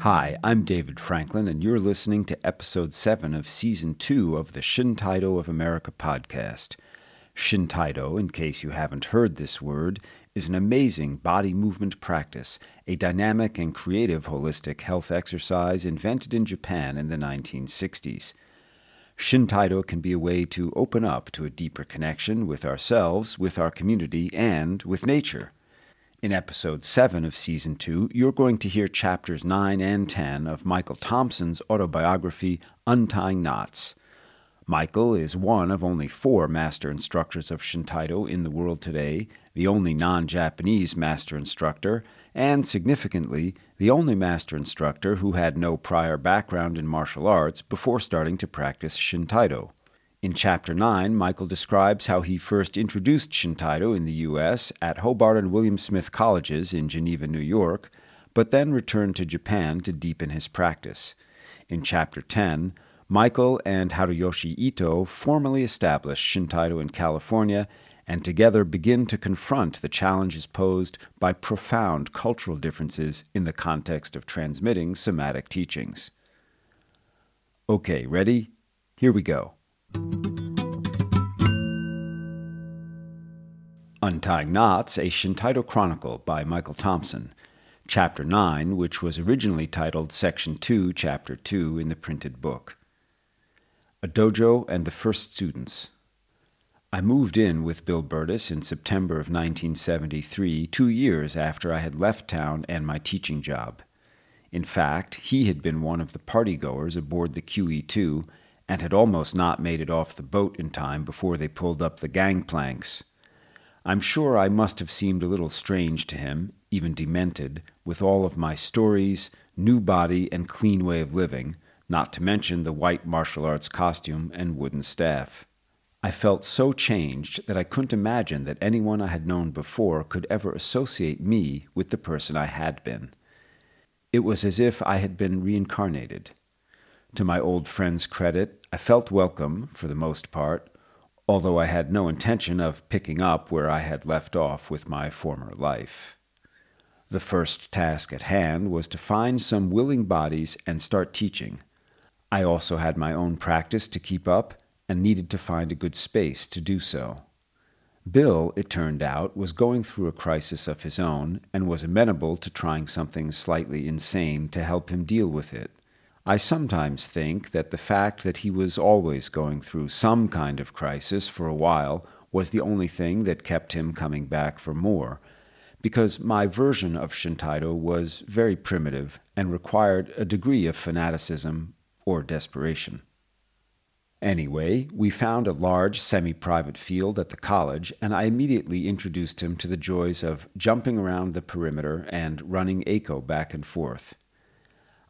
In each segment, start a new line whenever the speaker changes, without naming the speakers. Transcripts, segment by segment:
Hi, I'm David Franklin, and you're listening to episode 7 of season 2 of the Shintaido of America podcast. Shintaido, in case you haven't heard this word, is an amazing body movement practice, a dynamic and creative holistic health exercise invented in Japan in the 1960s. Shintaido can be a way to open up to a deeper connection with ourselves, with our community, and with nature. In episode 7 of season 2, you're going to hear chapters 9 and 10 of Michael Thompson's autobiography, Untying Knots. Michael is one of only four master instructors of Shintaido in the world today, the only non Japanese master instructor, and significantly, the only master instructor who had no prior background in martial arts before starting to practice Shintaido. In Chapter 9, Michael describes how he first introduced Shintaido in the U.S. at Hobart and William Smith Colleges in Geneva, New York, but then returned to Japan to deepen his practice. In Chapter 10, Michael and Haruyoshi Ito formally established Shintaido in California and together begin to confront the challenges posed by profound cultural differences in the context of transmitting somatic teachings. Okay, ready? Here we go. Untying Knots, a Shintaido Chronicle by Michael Thompson. Chapter 9, which was originally titled Section 2, Chapter 2 in the printed book. A Dojo and the First Students. I moved in with Bill Burtis in September of 1973, two years after I had left town and my teaching job. In fact, he had been one of the party goers aboard the QE 2 and had almost not made it off the boat in time before they pulled up the gangplanks. I'm sure I must have seemed a little strange to him, even demented, with all of my stories, new body, and clean way of living not to mention the white martial arts costume and wooden staff. I felt so changed that I couldn't imagine that anyone I had known before could ever associate me with the person I had been. It was as if I had been reincarnated. To my old friend's credit, I felt welcome, for the most part, although I had no intention of picking up where I had left off with my former life. The first task at hand was to find some willing bodies and start teaching. I also had my own practice to keep up and needed to find a good space to do so. Bill, it turned out, was going through a crisis of his own and was amenable to trying something slightly insane to help him deal with it. I sometimes think that the fact that he was always going through some kind of crisis for a while was the only thing that kept him coming back for more, because my version of Shintaido was very primitive and required a degree of fanaticism or desperation. Anyway, we found a large semi private field at the college, and I immediately introduced him to the joys of jumping around the perimeter and running Eiko back and forth.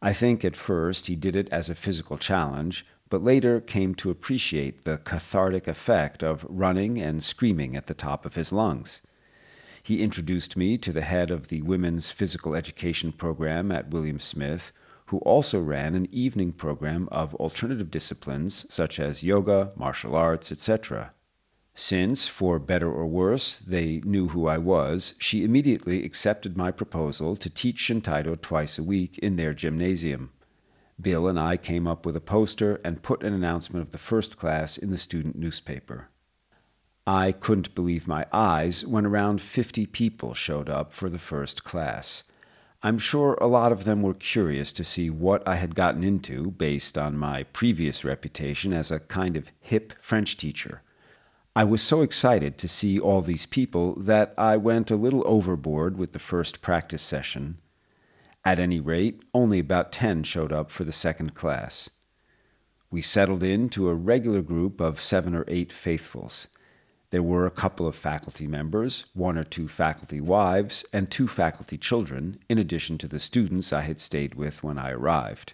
I think at first he did it as a physical challenge, but later came to appreciate the cathartic effect of running and screaming at the top of his lungs. He introduced me to the head of the Women's Physical Education Program at William Smith, who also ran an evening program of alternative disciplines such as yoga, martial arts, etc. Since, for better or worse, they knew who I was, she immediately accepted my proposal to teach Shintaido twice a week in their gymnasium. Bill and I came up with a poster and put an announcement of the first class in the student newspaper. I couldn't believe my eyes when around 50 people showed up for the first class. I'm sure a lot of them were curious to see what I had gotten into based on my previous reputation as a kind of hip French teacher. I was so excited to see all these people that I went a little overboard with the first practice session. At any rate, only about ten showed up for the second class. We settled into a regular group of seven or eight faithfuls. There were a couple of faculty members, one or two faculty wives, and two faculty children, in addition to the students I had stayed with when I arrived.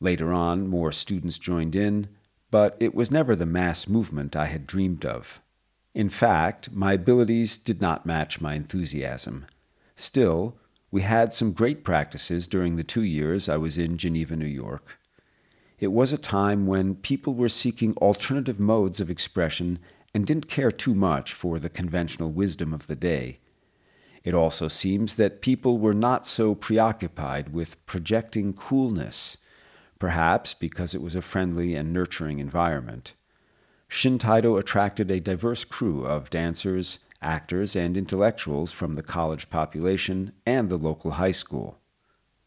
Later on, more students joined in, but it was never the mass movement I had dreamed of. In fact, my abilities did not match my enthusiasm. Still, we had some great practices during the two years I was in Geneva, New York. It was a time when people were seeking alternative modes of expression and didn't care too much for the conventional wisdom of the day. It also seems that people were not so preoccupied with projecting coolness, perhaps because it was a friendly and nurturing environment. Shintaido attracted a diverse crew of dancers, actors, and intellectuals from the college population and the local high school.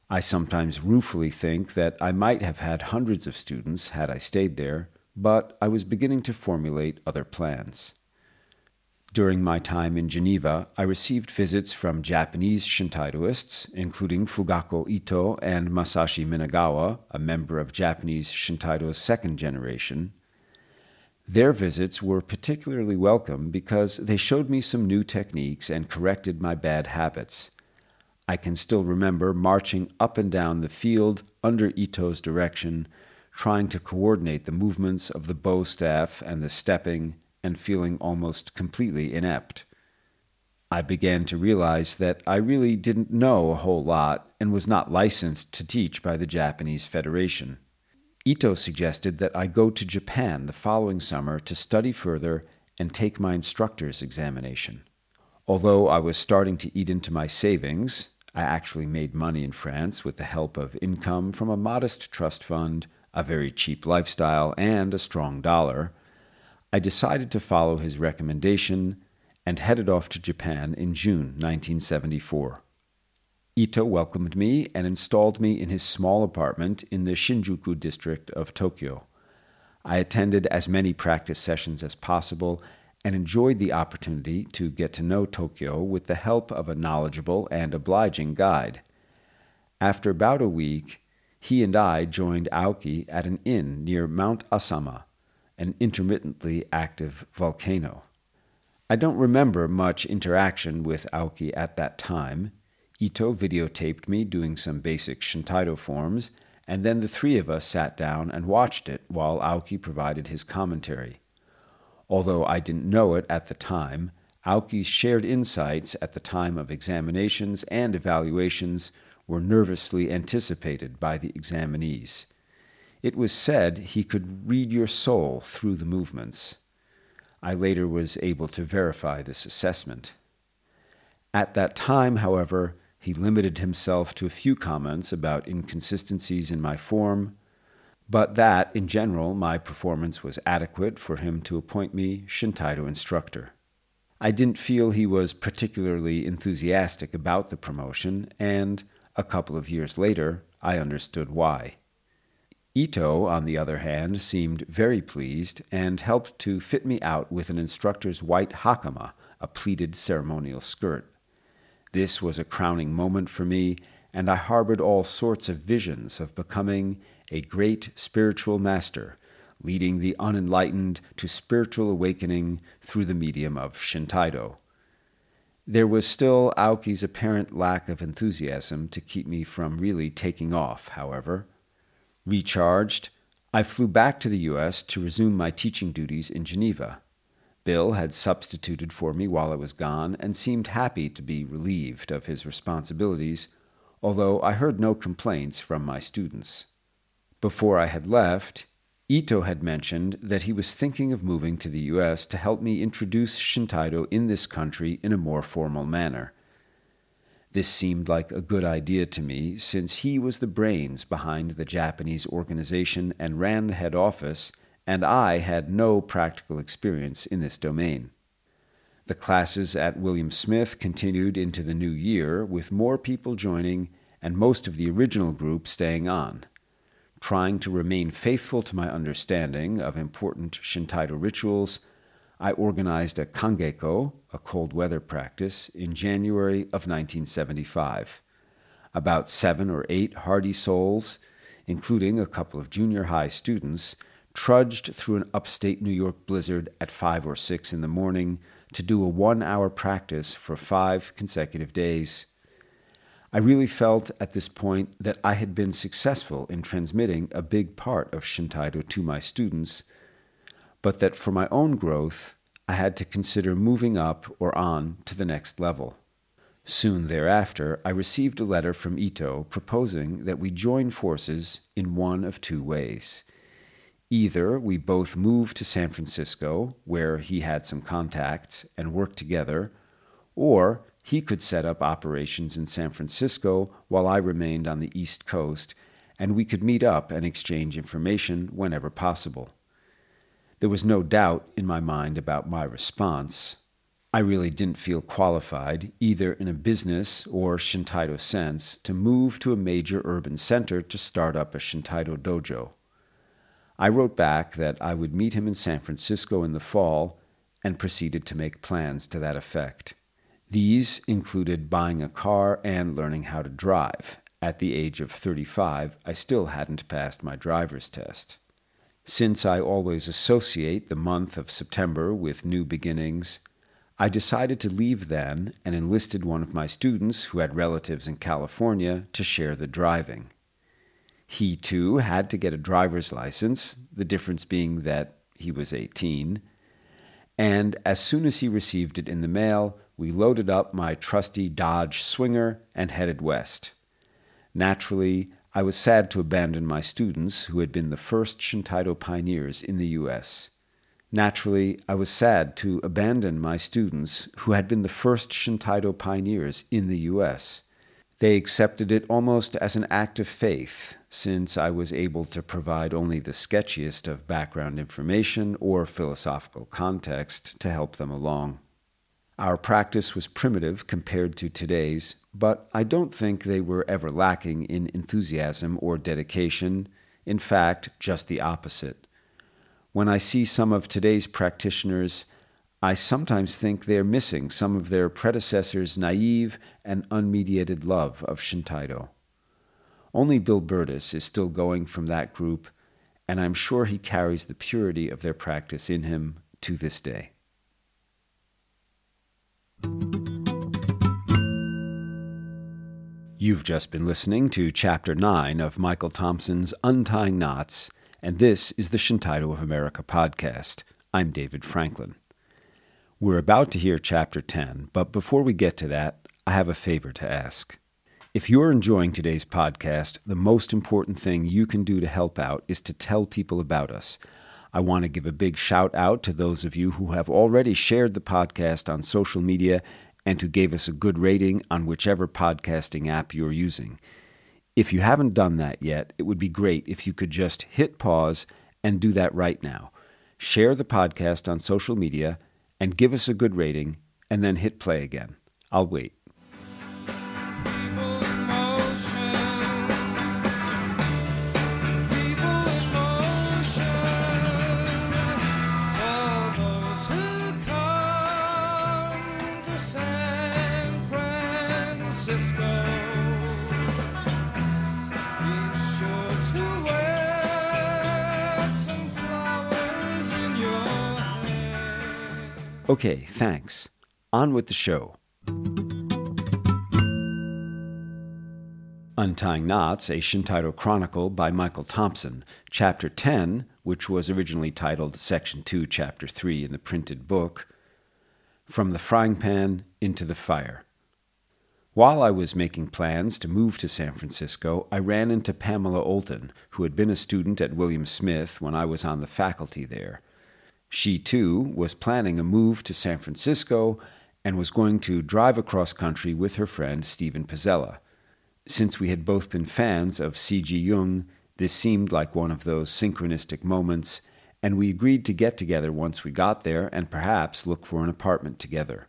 I sometimes ruefully think that I might have had hundreds of students had I stayed there, but I was beginning to formulate other plans. During my time in Geneva, I received visits from Japanese Shintaidoists, including Fugaku Ito and Masashi Minagawa, a member of Japanese Shintaido's second generation. Their visits were particularly welcome because they showed me some new techniques and corrected my bad habits. I can still remember marching up and down the field under Ito's direction, trying to coordinate the movements of the bow staff and the stepping and feeling almost completely inept. I began to realize that I really didn't know a whole lot and was not licensed to teach by the Japanese Federation. Ito suggested that I go to Japan the following summer to study further and take my instructor's examination. Although I was starting to eat into my savings, I actually made money in France with the help of income from a modest trust fund, a very cheap lifestyle, and a strong dollar. I decided to follow his recommendation and headed off to Japan in June 1974. Ito welcomed me and installed me in his small apartment in the Shinjuku district of Tokyo. I attended as many practice sessions as possible and enjoyed the opportunity to get to know Tokyo with the help of a knowledgeable and obliging guide. After about a week, he and I joined Aoki at an inn near Mount Asama an intermittently active volcano. I don't remember much interaction with Aoki at that time. Ito videotaped me doing some basic Shintaido forms, and then the three of us sat down and watched it while Aoki provided his commentary. Although I didn't know it at the time, Aoki's shared insights at the time of examinations and evaluations were nervously anticipated by the examinees. It was said he could read your soul through the movements. I later was able to verify this assessment. At that time, however, he limited himself to a few comments about inconsistencies in my form, but that, in general, my performance was adequate for him to appoint me Shintaido instructor. I didn't feel he was particularly enthusiastic about the promotion, and a couple of years later, I understood why. Ito, on the other hand, seemed very pleased and helped to fit me out with an instructor's white hakama, a pleated ceremonial skirt. This was a crowning moment for me, and I harbored all sorts of visions of becoming a great spiritual master, leading the unenlightened to spiritual awakening through the medium of Shintaido. There was still Aoki's apparent lack of enthusiasm to keep me from really taking off, however. Recharged, I flew back to the U.S. to resume my teaching duties in Geneva. Bill had substituted for me while I was gone and seemed happy to be relieved of his responsibilities, although I heard no complaints from my students. Before I had left, Ito had mentioned that he was thinking of moving to the U.S. to help me introduce Shintaido in this country in a more formal manner. This seemed like a good idea to me, since he was the brains behind the Japanese organization and ran the head office, and I had no practical experience in this domain. The classes at William Smith continued into the new year, with more people joining and most of the original group staying on. Trying to remain faithful to my understanding of important Shintaido rituals, I organized a kangeiko, a cold weather practice, in January of 1975. About seven or eight hardy souls, including a couple of junior high students, trudged through an upstate New York blizzard at five or six in the morning to do a one hour practice for five consecutive days. I really felt at this point that I had been successful in transmitting a big part of Shintaido to my students but that for my own growth, I had to consider moving up or on to the next level. Soon thereafter, I received a letter from Ito proposing that we join forces in one of two ways. Either we both moved to San Francisco, where he had some contacts, and worked together, or he could set up operations in San Francisco while I remained on the East Coast, and we could meet up and exchange information whenever possible. There was no doubt in my mind about my response. I really didn't feel qualified, either in a business or Shintaido sense, to move to a major urban center to start up a Shintaido dojo. I wrote back that I would meet him in San Francisco in the fall and proceeded to make plans to that effect. These included buying a car and learning how to drive. At the age of 35, I still hadn't passed my driver's test. Since I always associate the month of September with new beginnings, I decided to leave then and enlisted one of my students who had relatives in California to share the driving. He too had to get a driver's license, the difference being that he was 18. And as soon as he received it in the mail, we loaded up my trusty Dodge Swinger and headed west. Naturally, I was sad to abandon my students who had been the first Shintaido pioneers in the U.S. Naturally, I was sad to abandon my students who had been the first Shintaido pioneers in the U.S. They accepted it almost as an act of faith, since I was able to provide only the sketchiest of background information or philosophical context to help them along. Our practice was primitive compared to today's, but I don't think they were ever lacking in enthusiasm or dedication. In fact, just the opposite. When I see some of today's practitioners, I sometimes think they are missing some of their predecessors' naive and unmediated love of Shintaido. Only Bill Burtis is still going from that group, and I'm sure he carries the purity of their practice in him to this day. You've just been listening to Chapter 9 of Michael Thompson's Untying Knots, and this is the Shintaido of America podcast. I'm David Franklin. We're about to hear chapter 10, but before we get to that, I have a favor to ask. If you're enjoying today's podcast, the most important thing you can do to help out is to tell people about us. I want to give a big shout out to those of you who have already shared the podcast on social media and who gave us a good rating on whichever podcasting app you're using. If you haven't done that yet, it would be great if you could just hit pause and do that right now. Share the podcast on social media and give us a good rating, and then hit play again. I'll wait. Okay, thanks. On with the show. Untying Knots, a Shintaido Chronicle by Michael Thompson, Chapter 10, which was originally titled Section 2, Chapter 3 in the printed book, From the Frying Pan into the Fire. While I was making plans to move to San Francisco, I ran into Pamela Olton, who had been a student at William Smith when I was on the faculty there. She, too, was planning a move to San Francisco and was going to drive across country with her friend Stephen Pizzella. Since we had both been fans of C.G. Jung, this seemed like one of those synchronistic moments, and we agreed to get together once we got there and perhaps look for an apartment together.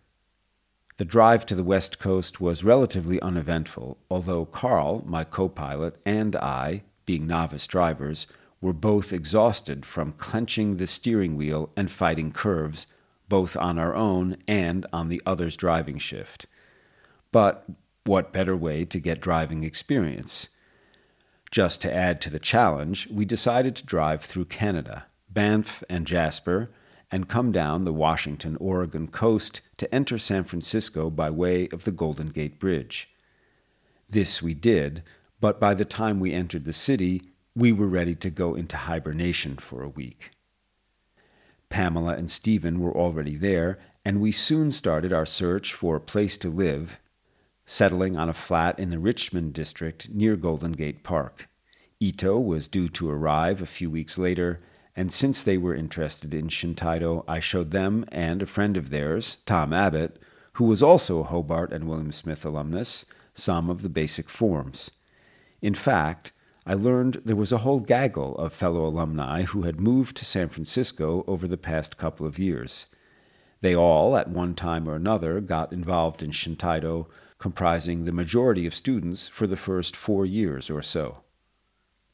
The drive to the West Coast was relatively uneventful, although Carl, my co pilot, and I, being novice drivers, were both exhausted from clenching the steering wheel and fighting curves, both on our own and on the other's driving shift. But what better way to get driving experience? Just to add to the challenge, we decided to drive through Canada, Banff and Jasper, and come down the Washington Oregon coast to enter San Francisco by way of the Golden Gate Bridge. This we did, but by the time we entered the city, we were ready to go into hibernation for a week. Pamela and Stephen were already there, and we soon started our search for a place to live, settling on a flat in the Richmond district near Golden Gate Park. Ito was due to arrive a few weeks later, and since they were interested in Shintaido, I showed them and a friend of theirs, Tom Abbott, who was also a Hobart and William Smith alumnus, some of the basic forms. In fact, I learned there was a whole gaggle of fellow alumni who had moved to San Francisco over the past couple of years. They all, at one time or another, got involved in Shintaido, comprising the majority of students for the first four years or so.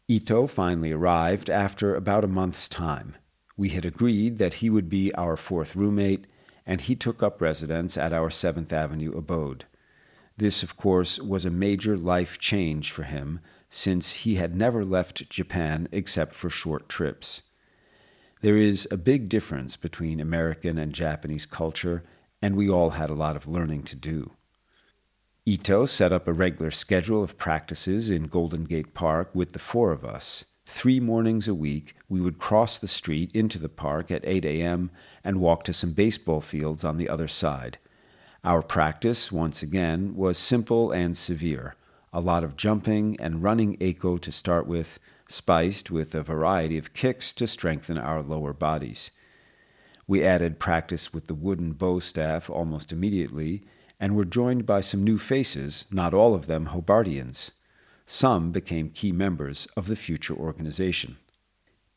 Ito finally arrived after about a month's time. We had agreed that he would be our fourth roommate, and he took up residence at our Seventh Avenue abode. This, of course, was a major life change for him, since he had never left Japan except for short trips. There is a big difference between American and Japanese culture, and we all had a lot of learning to do. Ito set up a regular schedule of practices in Golden Gate Park with the four of us. Three mornings a week, we would cross the street into the park at 8 a.m. and walk to some baseball fields on the other side. Our practice, once again, was simple and severe. A lot of jumping and running eiko to start with, spiced with a variety of kicks to strengthen our lower bodies. We added practice with the wooden bow staff almost immediately, and were joined by some new faces, not all of them Hobartians. Some became key members of the future organization.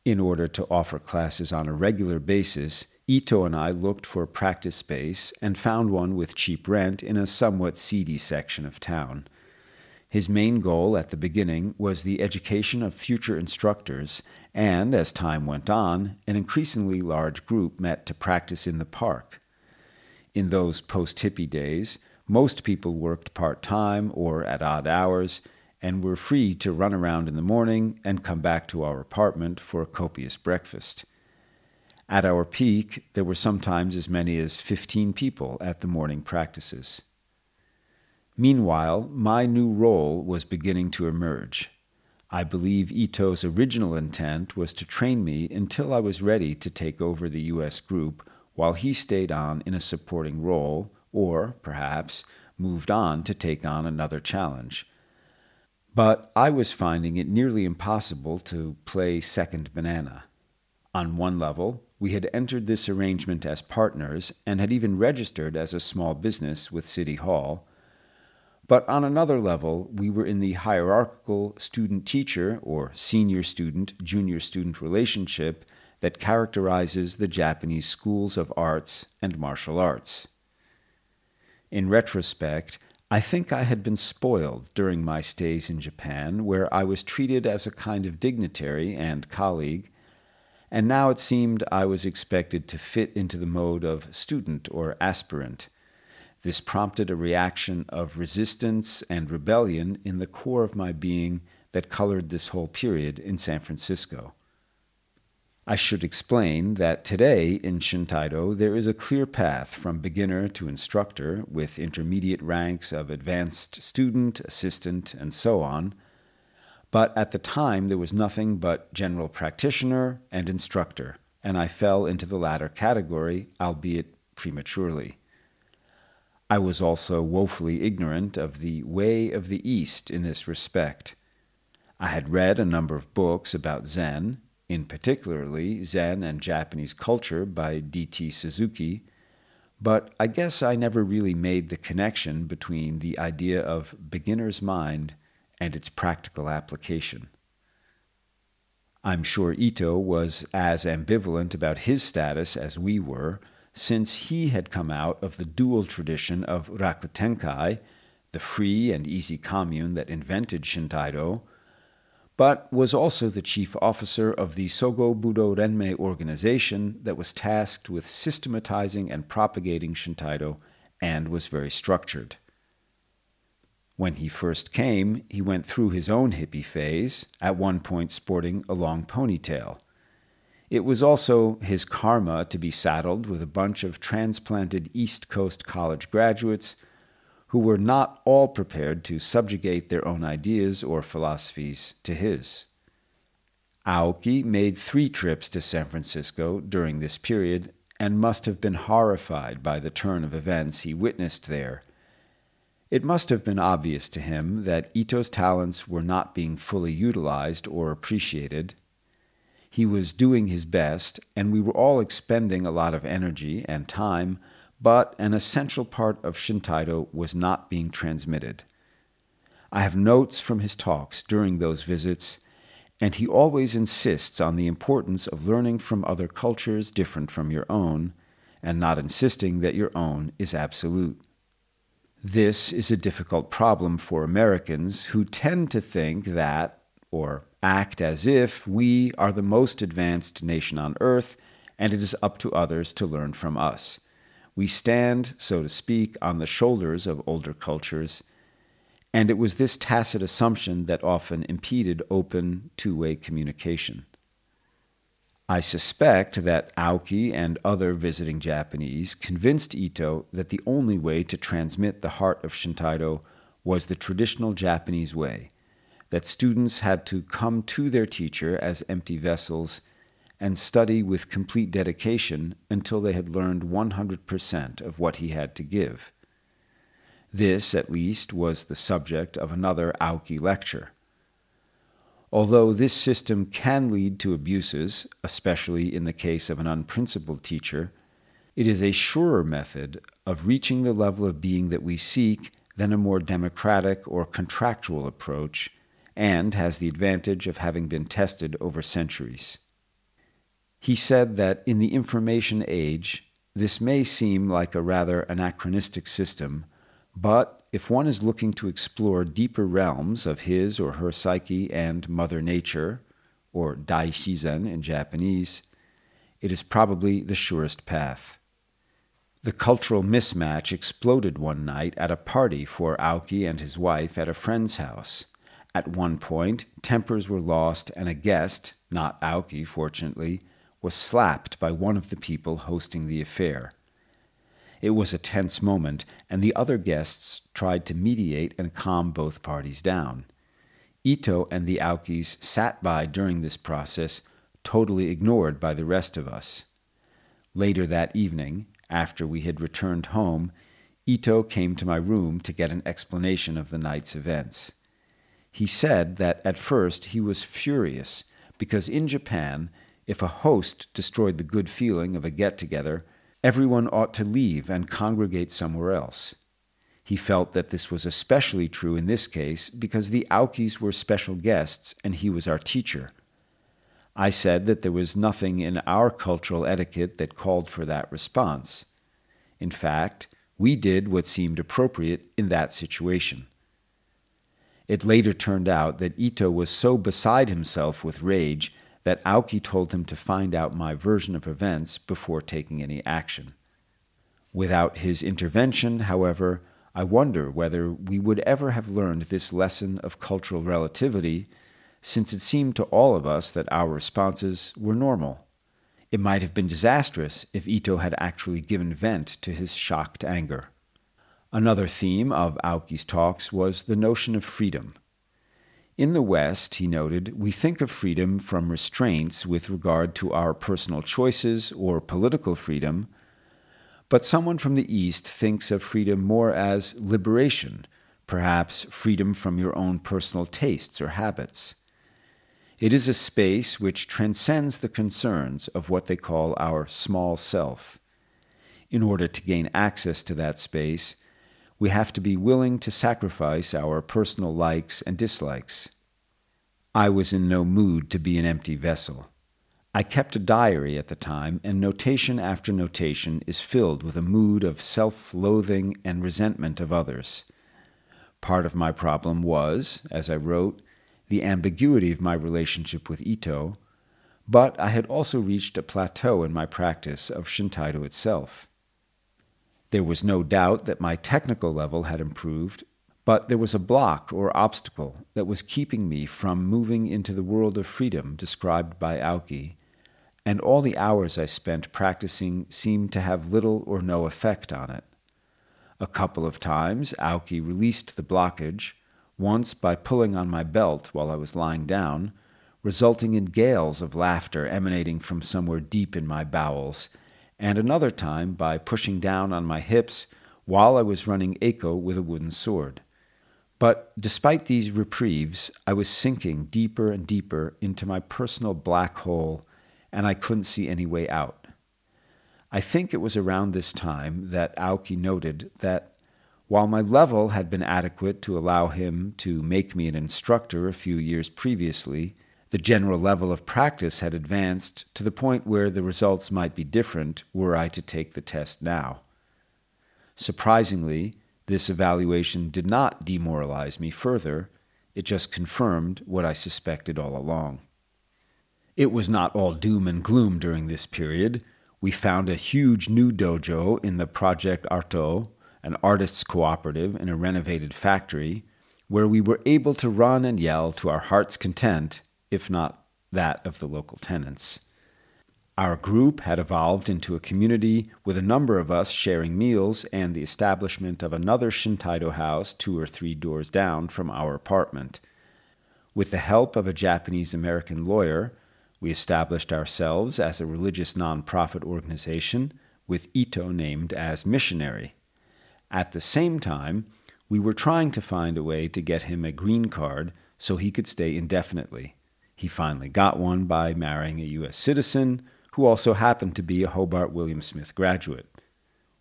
In order to offer classes on a regular basis, Ito and I looked for a practice space and found one with cheap rent in a somewhat seedy section of town. His main goal at the beginning was the education of future instructors, and as time went on, an increasingly large group met to practice in the park. In those post hippie days, most people worked part time or at odd hours and were free to run around in the morning and come back to our apartment for a copious breakfast. At our peak, there were sometimes as many as 15 people at the morning practices. Meanwhile, my new role was beginning to emerge. I believe Ito's original intent was to train me until I was ready to take over the U.S. group while he stayed on in a supporting role, or, perhaps, moved on to take on another challenge. But I was finding it nearly impossible to play second banana. On one level, we had entered this arrangement as partners and had even registered as a small business with City Hall. But on another level, we were in the hierarchical student teacher or senior student junior student relationship that characterizes the Japanese schools of arts and martial arts. In retrospect, I think I had been spoiled during my stays in Japan, where I was treated as a kind of dignitary and colleague and now it seemed I was expected to fit into the mode of student or aspirant. This prompted a reaction of resistance and rebellion in the core of my being that colored this whole period in San Francisco. I should explain that today in Shintaido there is a clear path from beginner to instructor with intermediate ranks of advanced student, assistant, and so on but at the time, there was nothing but general practitioner and instructor, and I fell into the latter category, albeit prematurely. I was also woefully ignorant of the way of the East in this respect. I had read a number of books about Zen, in particularly Zen and Japanese Culture by D.T. Suzuki, but I guess I never really made the connection between the idea of beginner's mind and its practical application. I'm sure Ito was as ambivalent about his status as we were, since he had come out of the dual tradition of Rakutenkai, the free and easy commune that invented Shintaido, but was also the chief officer of the Sogo Budo organization that was tasked with systematizing and propagating Shintaido and was very structured. When he first came, he went through his own hippie phase, at one point sporting a long ponytail. It was also his karma to be saddled with a bunch of transplanted East Coast college graduates who were not all prepared to subjugate their own ideas or philosophies to his. Aoki made three trips to San Francisco during this period and must have been horrified by the turn of events he witnessed there it must have been obvious to him that Ito's talents were not being fully utilized or appreciated. He was doing his best, and we were all expending a lot of energy and time, but an essential part of Shintaido was not being transmitted. I have notes from his talks during those visits, and he always insists on the importance of learning from other cultures different from your own, and not insisting that your own is absolute. This is a difficult problem for Americans who tend to think that, or act as if, we are the most advanced nation on earth and it is up to others to learn from us. We stand, so to speak, on the shoulders of older cultures, and it was this tacit assumption that often impeded open, two way communication. I suspect that Aoki and other visiting Japanese convinced Ito that the only way to transmit the heart of Shintaido was the traditional Japanese way, that students had to come to their teacher as empty vessels and study with complete dedication until they had learned 100% of what he had to give. This, at least, was the subject of another Aoki lecture. Although this system can lead to abuses, especially in the case of an unprincipled teacher, it is a surer method of reaching the level of being that we seek than a more democratic or contractual approach, and has the advantage of having been tested over centuries. He said that in the information age, this may seem like a rather anachronistic system, but if one is looking to explore deeper realms of his or her psyche and Mother Nature, or Dai Shizen in Japanese, it is probably the surest path. The cultural mismatch exploded one night at a party for Aoki and his wife at a friend's house. At one point, tempers were lost, and a guest, not Aoki, fortunately, was slapped by one of the people hosting the affair. It was a tense moment, and the other guests tried to mediate and calm both parties down. Ito and the Aokis sat by during this process, totally ignored by the rest of us. Later that evening, after we had returned home, Ito came to my room to get an explanation of the night's events. He said that at first he was furious because in Japan, if a host destroyed the good feeling of a get together, everyone ought to leave and congregate somewhere else. He felt that this was especially true in this case because the Aokis were special guests and he was our teacher. I said that there was nothing in our cultural etiquette that called for that response. In fact, we did what seemed appropriate in that situation. It later turned out that Ito was so beside himself with rage that Aoki told him to find out my version of events before taking any action. Without his intervention, however, I wonder whether we would ever have learned this lesson of cultural relativity, since it seemed to all of us that our responses were normal. It might have been disastrous if Ito had actually given vent to his shocked anger. Another theme of Aoki's talks was the notion of freedom. In the West, he noted, we think of freedom from restraints with regard to our personal choices or political freedom, but someone from the East thinks of freedom more as liberation, perhaps freedom from your own personal tastes or habits. It is a space which transcends the concerns of what they call our small self. In order to gain access to that space, we have to be willing to sacrifice our personal likes and dislikes. I was in no mood to be an empty vessel. I kept a diary at the time, and notation after notation is filled with a mood of self loathing and resentment of others. Part of my problem was, as I wrote, the ambiguity of my relationship with Ito, but I had also reached a plateau in my practice of Shintaido itself. There was no doubt that my technical level had improved, but there was a block or obstacle that was keeping me from moving into the world of freedom described by Aoki, and all the hours I spent practicing seemed to have little or no effect on it. A couple of times Aoki released the blockage, once by pulling on my belt while I was lying down, resulting in gales of laughter emanating from somewhere deep in my bowels and another time by pushing down on my hips while I was running Eiko with a wooden sword. But despite these reprieves, I was sinking deeper and deeper into my personal black hole, and I couldn't see any way out. I think it was around this time that Aoki noted that while my level had been adequate to allow him to make me an instructor a few years previously, the general level of practice had advanced to the point where the results might be different were I to take the test now. Surprisingly, this evaluation did not demoralize me further, it just confirmed what I suspected all along. It was not all doom and gloom during this period. We found a huge new dojo in the Project Artaud, an artists' cooperative in a renovated factory, where we were able to run and yell to our heart's content, if not that of the local tenants. Our group had evolved into a community with a number of us sharing meals and the establishment of another Shintaido house two or three doors down from our apartment. With the help of a Japanese American lawyer, we established ourselves as a religious nonprofit organization with Ito named as missionary. At the same time, we were trying to find a way to get him a green card so he could stay indefinitely. He finally got one by marrying a U.S. citizen who also happened to be a Hobart William Smith graduate.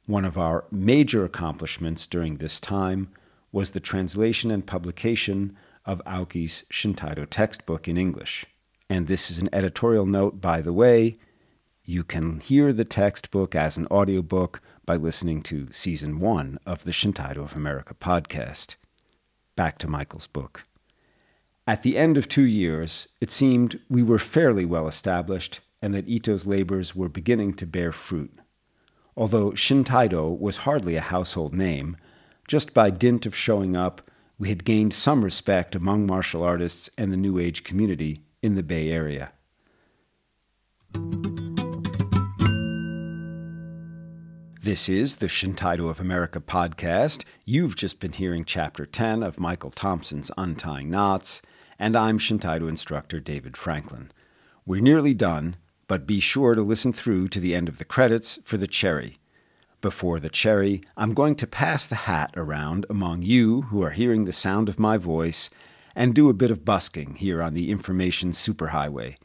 One of our major accomplishments during this time was the translation and publication of Aoki's Shintaido textbook in English. And this is an editorial note, by the way. You can hear the textbook as an audiobook by listening to season one of the Shintaido of America podcast. Back to Michael's book. At the end of two years, it seemed we were fairly well established and that Ito's labors were beginning to bear fruit. Although Shintaido was hardly a household name, just by dint of showing up, we had gained some respect among martial artists and the New Age community in the Bay Area. This is the Shintaido of America podcast. You've just been hearing Chapter 10 of Michael Thompson's Untying Knots, and I'm Shintaido instructor David Franklin. We're nearly done, but be sure to listen through to the end of the credits for the cherry. Before the cherry, I'm going to pass the hat around among you who are hearing the sound of my voice and do a bit of busking here on the information superhighway.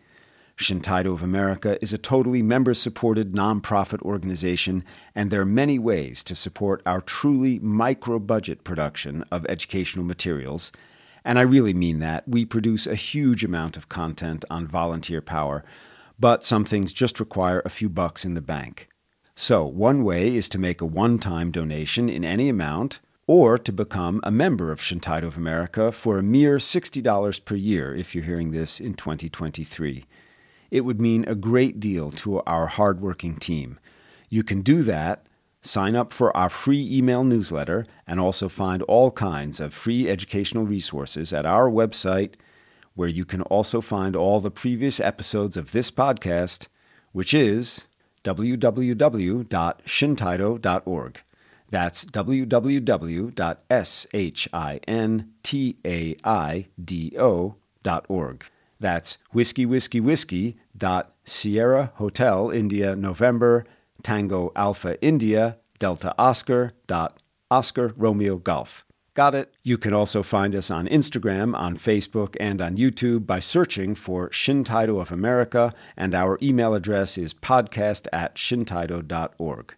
Shintaido of America is a totally member supported nonprofit organization, and there are many ways to support our truly micro budget production of educational materials. And I really mean that. We produce a huge amount of content on volunteer power, but some things just require a few bucks in the bank. So, one way is to make a one time donation in any amount, or to become a member of Shintaido of America for a mere $60 per year if you're hearing this in 2023. It would mean a great deal to our hardworking team. You can do that, sign up for our free email newsletter, and also find all kinds of free educational resources at our website where you can also find all the previous episodes of this podcast, which is www.shintaido.org. That's www.shintaido.org. That's whiskey whiskey whiskey dot Sierra Hotel India November Tango Alpha India Delta Oscar dot Oscar Romeo Golf. Got it? You can also find us on Instagram, on Facebook, and on YouTube by searching for Shintaido of America, and our email address is podcast at shintaido.org.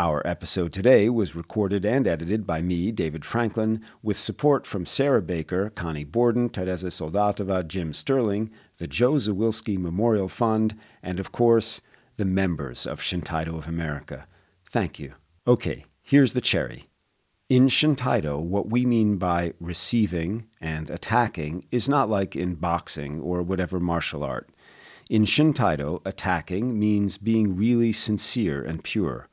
Our episode today was recorded and edited by me, David Franklin, with support from Sarah Baker, Connie Borden, Teresa Soldatova, Jim Sterling, the Joe Zawilski Memorial Fund, and of course, the members of Shintaido of America. Thank you. Okay, here's the cherry. In Shintaido, what we mean by receiving and attacking is not like in boxing or whatever martial art. In Shintaido, attacking means being really sincere and pure.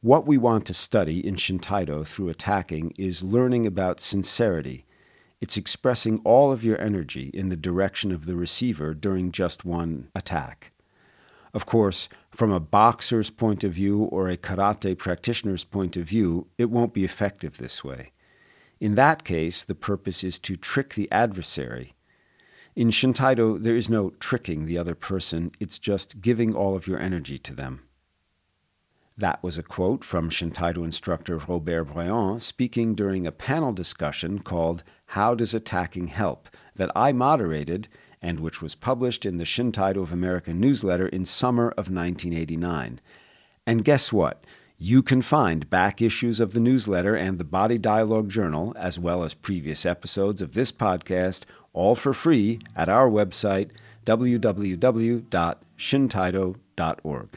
What we want to study in Shintaido through attacking is learning about sincerity. It's expressing all of your energy in the direction of the receiver during just one attack. Of course, from a boxer's point of view or a karate practitioner's point of view, it won't be effective this way. In that case, the purpose is to trick the adversary. In Shintaido, there is no tricking the other person, it's just giving all of your energy to them. That was a quote from Shintaido instructor Robert Breant speaking during a panel discussion called How Does Attacking Help? that I moderated and which was published in the Shintaido of America newsletter in summer of 1989. And guess what? You can find back issues of the newsletter and the Body Dialogue Journal, as well as previous episodes of this podcast, all for free at our website, www.shintaido.org.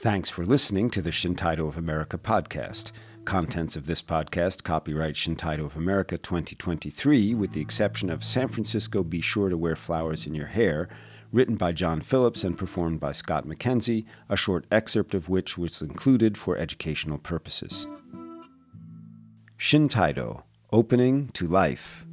Thanks for listening to the Shintaido of America podcast. Contents of this podcast copyright Shintaido of America 2023, with the exception of San Francisco Be Sure to Wear Flowers in Your Hair, written by John Phillips and performed by Scott McKenzie, a short excerpt of which was included for educational purposes. Shintaido, Opening to Life.